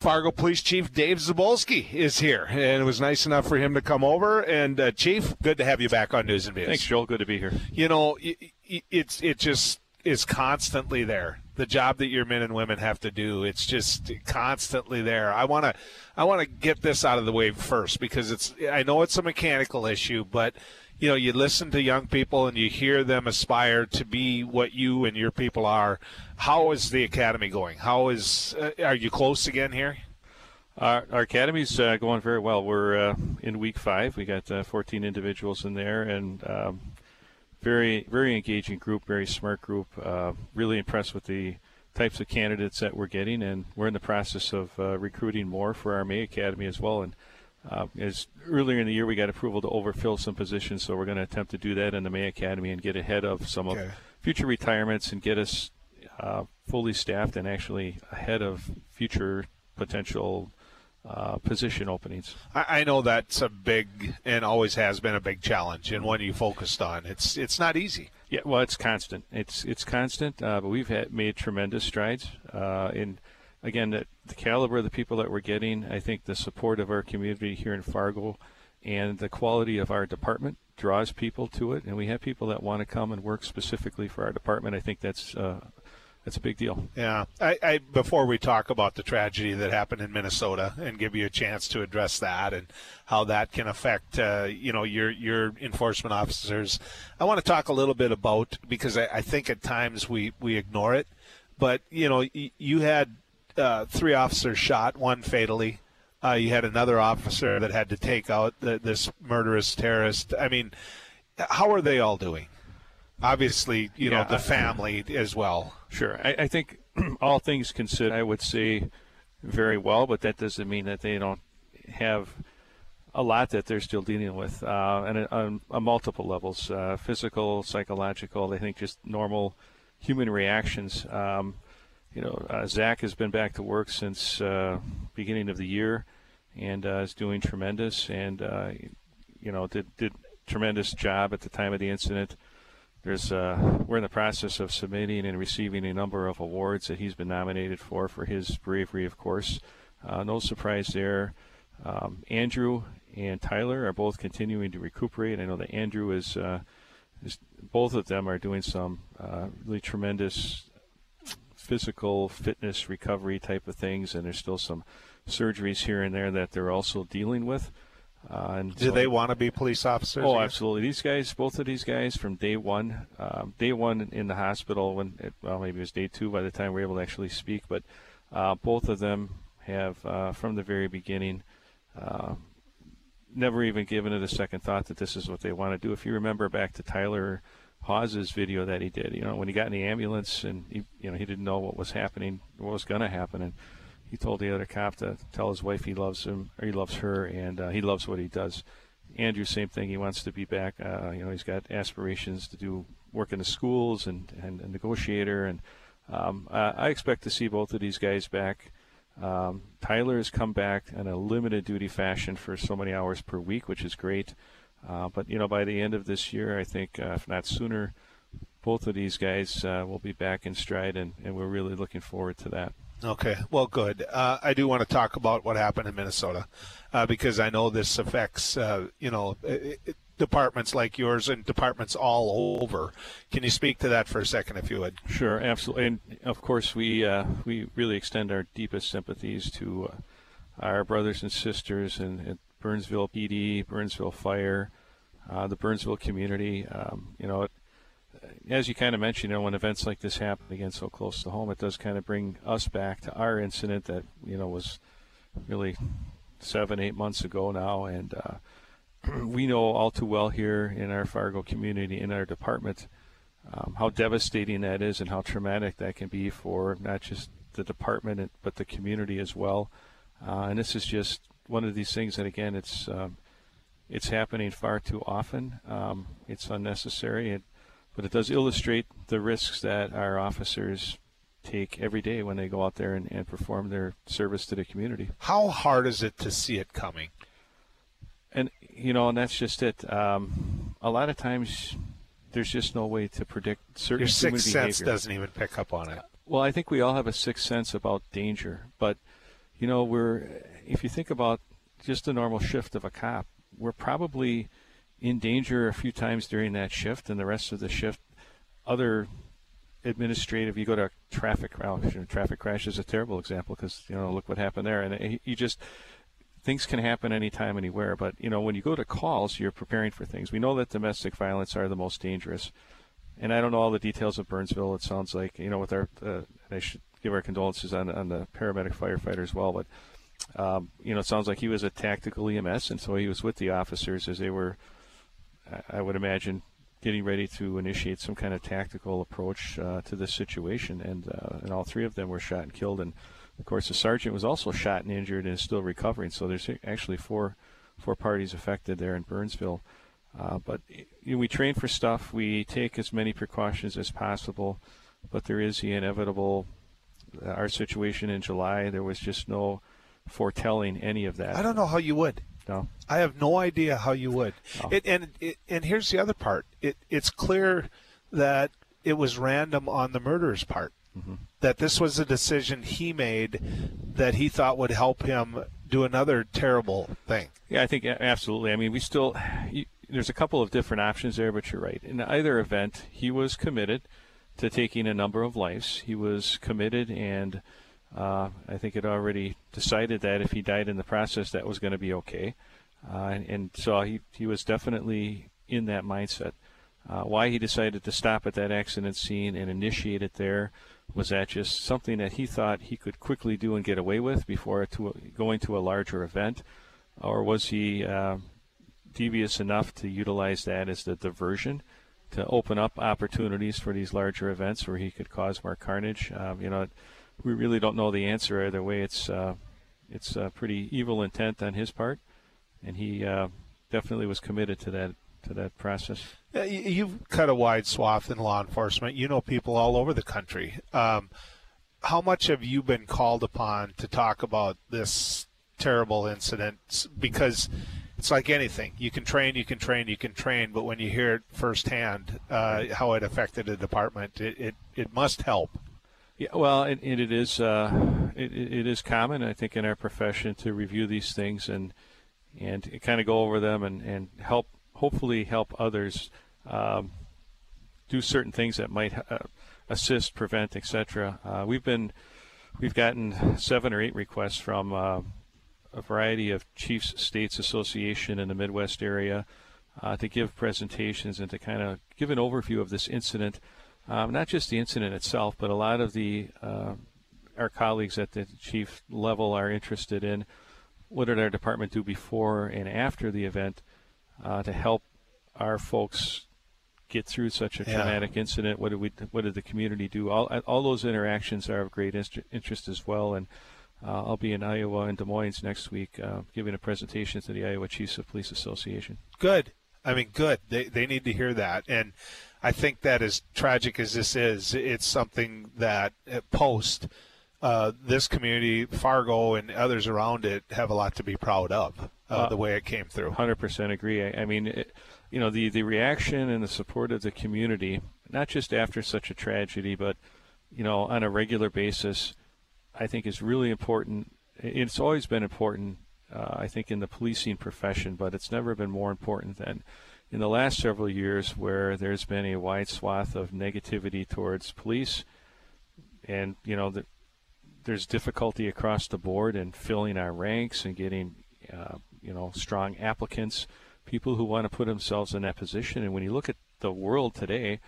Fargo Police Chief Dave Zibolski is here, and it was nice enough for him to come over. And uh, Chief, good to have you back on News and Views. Thanks, Joel. Good to be here. You know, it's it just is constantly there. The job that your men and women have to do, it's just constantly there. I want to, I want to get this out of the way first because it's. I know it's a mechanical issue, but you know, you listen to young people and you hear them aspire to be what you and your people are. How is the academy going? How is? Uh, are you close again here? Our, our academy's uh, going very well. We're uh, in week five. We got uh, 14 individuals in there, and um, very very engaging group, very smart group. Uh, really impressed with the types of candidates that we're getting, and we're in the process of uh, recruiting more for our May Academy as well. And uh, as earlier in the year, we got approval to overfill some positions, so we're going to attempt to do that in the May Academy and get ahead of some okay. of future retirements and get us uh, fully staffed and actually ahead of future potential uh, position openings. I, I, know that's a big and always has been a big challenge and one you focused on. It's it's not easy. Yeah, well, it's constant. It's it's constant, uh, but we've had, made tremendous strides uh, in again, the, the caliber of the people that we're getting, I think the support of our community here in Fargo and the quality of our department draws people to it. And we have people that want to come and work specifically for our department. I think that's uh, that's a big deal. Yeah. I, I, before we talk about the tragedy that happened in Minnesota and give you a chance to address that and how that can affect uh, you know your your enforcement officers, I want to talk a little bit about because I, I think at times we we ignore it, but you know you had uh, three officers shot, one fatally. Uh, you had another officer that had to take out the, this murderous terrorist. I mean, how are they all doing? Obviously, you yeah, know the family as well. Sure, I, I think all things considered, I would say very well, but that doesn't mean that they don't have a lot that they're still dealing with, uh, and on, on, multiple levels: uh, physical, psychological. I think just normal human reactions. Um, you know, uh, Zach has been back to work since uh, beginning of the year, and uh, is doing tremendous. And uh, you know, did did tremendous job at the time of the incident. There's uh, we're in the process of submitting and receiving a number of awards that he's been nominated for for his bravery, of course. Uh, no surprise there. Um, Andrew and Tyler are both continuing to recuperate. I know that Andrew is, is both of them are doing some really tremendous physical fitness recovery type of things, and there's still some surgeries here and there that they're also dealing with. Uh, and Do so, they want to be police officers? Oh, absolutely. These guys, both of these guys, from day one, um, day one in the hospital, when it, well, maybe it was day two by the time we were able to actually speak, but uh, both of them have, uh, from the very beginning, uh, never even given it a second thought that this is what they want to do. If you remember back to Tyler Hawes's video that he did. You know, when he got in the ambulance and he, you know, he didn't know what was happening, what was going to happen, and he told the other cop to tell his wife he loves him or he loves her, and uh, he loves what he does. Andrew, same thing. He wants to be back. Uh, you know, he's got aspirations to do work in the schools and and a negotiator, and um, I expect to see both of these guys back. Um, Tyler has come back in a limited duty fashion for so many hours per week, which is great. Uh, but you know, by the end of this year, I think uh, if not sooner, both of these guys uh, will be back in stride, and, and we're really looking forward to that. Okay, well, good. Uh, I do want to talk about what happened in Minnesota uh, because I know this affects, uh, you know, it, it, departments like yours and departments all over. Can you speak to that for a second, if you would? Sure, absolutely. And of course, we uh, we really extend our deepest sympathies to uh, our brothers and sisters and Burnsville PD, Burnsville Fire, uh, the Burnsville community. Um, you know, it, as you kind of mentioned, you know, when events like this happen again so close to home, it does kind of bring us back to our incident that you know was really seven, eight months ago now, and uh, we know all too well here in our Fargo community, in our department, um, how devastating that is and how traumatic that can be for not just the department but the community as well. Uh, and this is just one of these things that again it's um, it's happening far too often. Um, it's unnecessary, it, but it does illustrate the risks that our officers take every day when they go out there and, and perform their service to the community. How hard is it to see it coming? And you know, and that's just it. Um, a lot of times, there's just no way to predict certain Your sixth sense doesn't even pick up on it. Well, I think we all have a sixth sense about danger, but you know, we're if you think about just a normal shift of a cop, we're probably in danger a few times during that shift, and the rest of the shift, other administrative. You go to traffic. Well, traffic crash is a terrible example because you know look what happened there, and you just things can happen anytime, anywhere. But you know when you go to calls, you're preparing for things. We know that domestic violence are the most dangerous, and I don't know all the details of Burnsville. It sounds like you know with our. Uh, I should give our condolences on on the paramedic firefighter as well, but. Um, you know, it sounds like he was a tactical EMS, and so he was with the officers as they were, I would imagine, getting ready to initiate some kind of tactical approach uh, to this situation, and uh, and all three of them were shot and killed. And of course, the sergeant was also shot and injured and is still recovering. So there's actually four four parties affected there in Burnsville. Uh, but you know, we train for stuff. We take as many precautions as possible, but there is the inevitable. Uh, our situation in July, there was just no foretelling any of that. I don't know how you would. No. I have no idea how you would. No. It, and it, and here's the other part. It, it's clear that it was random on the murderer's part. Mm-hmm. That this was a decision he made that he thought would help him do another terrible thing. Yeah, I think absolutely. I mean, we still you, there's a couple of different options there, but you're right. In either event, he was committed to taking a number of lives. He was committed and uh, I think it already decided that if he died in the process, that was going to be okay. Uh, and, and, so he, he was definitely in that mindset. Uh, why he decided to stop at that accident scene and initiate it there was that just something that he thought he could quickly do and get away with before to, going to a larger event, or was he uh, devious enough to utilize that as the diversion to open up opportunities for these larger events where he could cause more carnage? Um, you know we really don't know the answer either way. It's uh, it's a pretty evil intent on his part, and he uh, definitely was committed to that to that process. You've cut a wide swath in law enforcement. You know people all over the country. Um, how much have you been called upon to talk about this terrible incident? Because it's like anything. You can train, you can train, you can train, but when you hear it firsthand, uh, how it affected a department, it, it, it must help. Yeah, well, it, it is uh, it, it is common, I think, in our profession to review these things and and kind of go over them and, and help, hopefully, help others um, do certain things that might uh, assist, prevent, etc. Uh, we've been we've gotten seven or eight requests from uh, a variety of chiefs states association in the Midwest area uh, to give presentations and to kind of give an overview of this incident um, not just the incident itself, but a lot of the uh, our colleagues at the chief level are interested in what did our department do before and after the event uh, to help our folks get through such a yeah. traumatic incident. What did we? What did the community do? All all those interactions are of great interest as well. And uh, I'll be in Iowa and Des Moines next week, uh, giving a presentation to the Iowa Chiefs of Police Association. Good. I mean, good. They they need to hear that and. I think that as tragic as this is, it's something that post uh, this community, Fargo, and others around it have a lot to be proud of. Uh, uh, the way it came through. 100% agree. I, I mean, it, you know, the, the reaction and the support of the community, not just after such a tragedy, but, you know, on a regular basis, I think is really important. It's always been important, uh, I think, in the policing profession, but it's never been more important than in the last several years where there's been a wide swath of negativity towards police. And you know the, there's difficulty across the board in filling our ranks and getting uh, you know strong applicants people who want to put themselves in that position. And when you look at the world today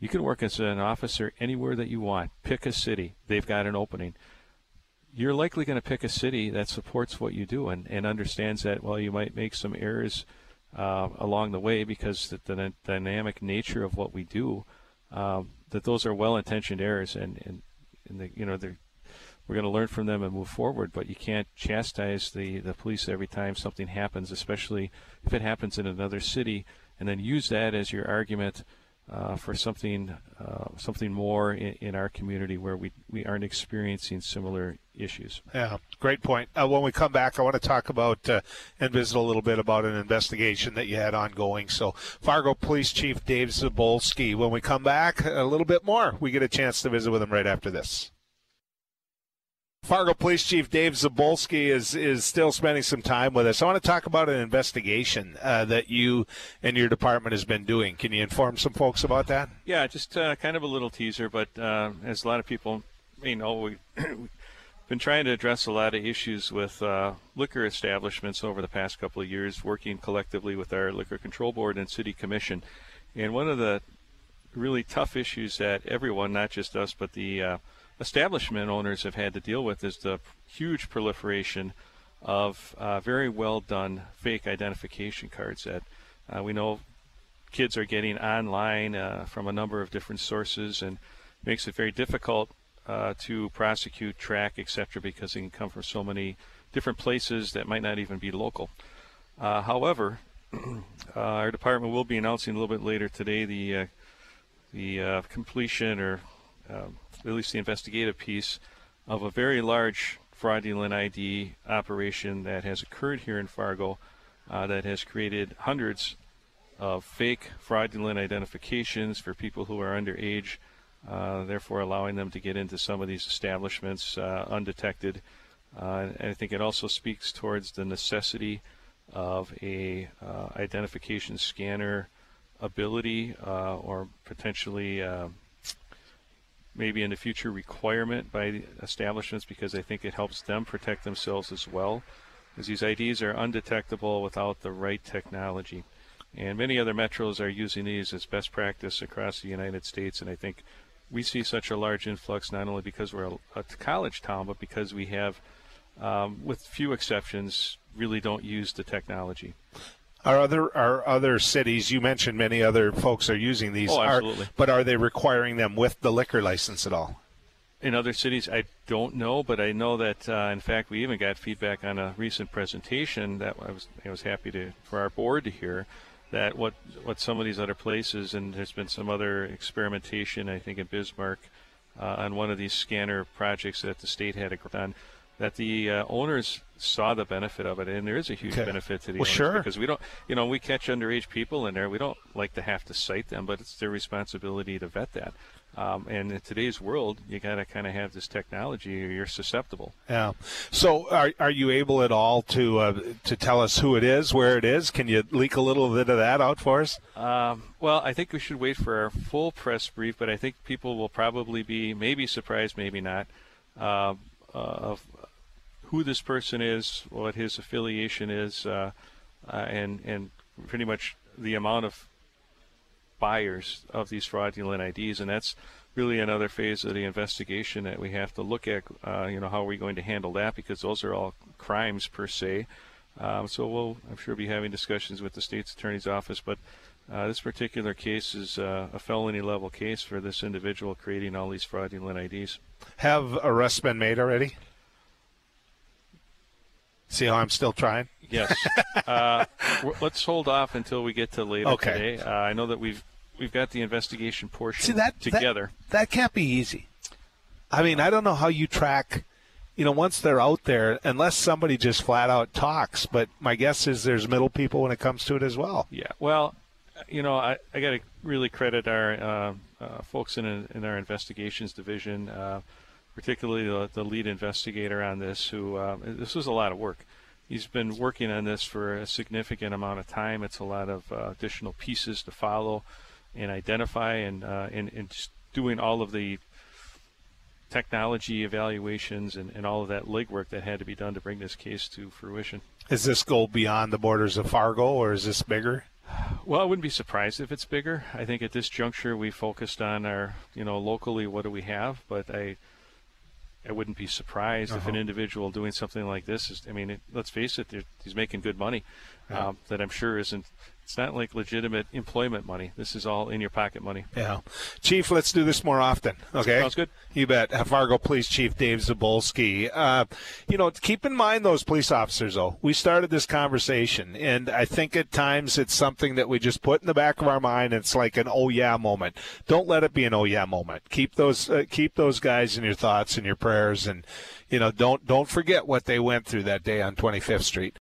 you can work as an officer anywhere that you want. Pick a city. They've got an opening. You're likely going to pick a city that supports what you do and, and understands that while you might make some errors uh, along the way because the, the, dynamic nature of what we do, um, that those are well-intentioned errors, and and, and the, you know we're going to learn from them and move forward. But you can't chastise the the police every time something happens, especially if it happens in another city, and then use that as your argument uh, for something uh, something more in, in, our community where we, we aren't experiencing similar issues. Yeah, great point. Uh, when we come back, I want to talk about uh, and visit a little bit about an investigation that you had ongoing. So, Fargo Police Chief Dave Zibolski. When we come back, a little bit more. We get a chance to visit with him right after this. Fargo Police Chief Dave Zibolski is is still spending some time with us. I want to talk about an investigation uh, that you and your department has been doing. Can you inform some folks about that? Yeah, just uh, kind of a little teaser, but uh, as a lot of people may know, we, been trying to address a lot of issues with uh, liquor establishments over the past couple of years, working collectively with our Liquor Control Board and City Commission. And one of the really tough issues that everyone, not just us, but the uh, establishment owners have had to deal with is the huge proliferation of uh, very well done fake identification cards that uh, we know kids are getting online uh, from a number of different sources and makes it very difficult uh, to prosecute, track, etc., because they can come from so many different places that might not even be local. Uh, however, uh, our department will be announcing a little bit later today the the completion or um, at least the investigative piece, of a very large fraudulent ID operation that has occurred here in Fargo uh, that has created hundreds of fake fraudulent identifications for people who are underage, uh, therefore allowing them to get into some of these establishments uh, undetected. Uh, and I think it also speaks towards the necessity of a identification scanner ability or potentially maybe in the future requirement by establishments because I think it helps them protect themselves as well. Because these IDs are undetectable without the right technology. And many other metros are using these as best practice across the United States. And I think we see such a large influx not only because we're a, a college town, but because we have, um, with few exceptions, really don't use the technology. Are other are other cities? You mentioned many other folks are using these. Oh, absolutely. Are, but are they requiring them with the liquor license at all? In other cities, I don't know, but I know that uh, in fact we even got feedback on a recent presentation that I was I was happy to for our board to hear that what what some of these other places and there's been some other experimentation I think in Bismarck uh, on one of these scanner projects that the state had done that the uh, owners saw the benefit of it, and there is a huge okay. benefit to the well, owners sure. because we don't, you know, we catch underage people in there. We don't like to have to cite them, but it's their responsibility to vet that. Um, and in today's world, you got to kind of have this technology, or you're susceptible. Yeah. So, are, are you able at all to uh, to tell us who it is, where it is? Can you leak a little bit of that out for us? Um, well, I think we should wait for our full press brief, but I think people will probably be maybe surprised, maybe not, uh, uh of who this person is, what his affiliation is, uh, uh, and and pretty much the amount of buyers of these fraudulent IDs, and that's really another phase of the investigation that we have to look at. Uh, you know, how are we going to handle that? Because those are all crimes per se. Um, so we'll, I'm sure, be having discussions with the state's attorney's office. But uh, this particular case is uh, a felony level case for this individual creating all these fraudulent IDs. Have arrests been made already? See how I'm still trying? Yes. uh, let's hold off until we get to later okay. today. Uh, I know that we've we've got the investigation portion See, that, together. That, that can't be easy. I mean, I don't know how you track. You know, once they're out there, unless somebody just flat out talks. But my guess is there's middle people when it comes to it as well. Yeah. Well, you know, I, I got to really credit our uh, uh, folks in in our investigations division. Particularly the, the lead investigator on this, who uh, this was a lot of work. He's been working on this for a significant amount of time. It's a lot of uh, additional pieces to follow and identify, and, uh, and, and just doing all of the technology evaluations and, and all of that legwork that had to be done to bring this case to fruition. Is this go beyond the borders of Fargo, or is this bigger? Well, I wouldn't be surprised if it's bigger. I think at this juncture we focused on our, you know, locally what do we have, but I I wouldn't be surprised uh-huh. if an uh-huh. individual doing something like this is. I mean, it, let's face it, he's making good money. Yeah. Um, that I'm sure isn't it's not like legitimate employment money. This is all in your pocket money. Yeah. Chief, let's do this more often. Okay. Sounds good. You bet. Fargo Police Chief Dave Zibolski. Uh, you know, keep in mind those police officers, though. We started this conversation, and I think at times it's something that we just put in the back of our mind. It's like an oh yeah moment. Don't let it be an oh yeah moment. Keep those uh, keep those guys in your thoughts and your prayers, and you know, don't don't forget what they went through that day on 25th Street.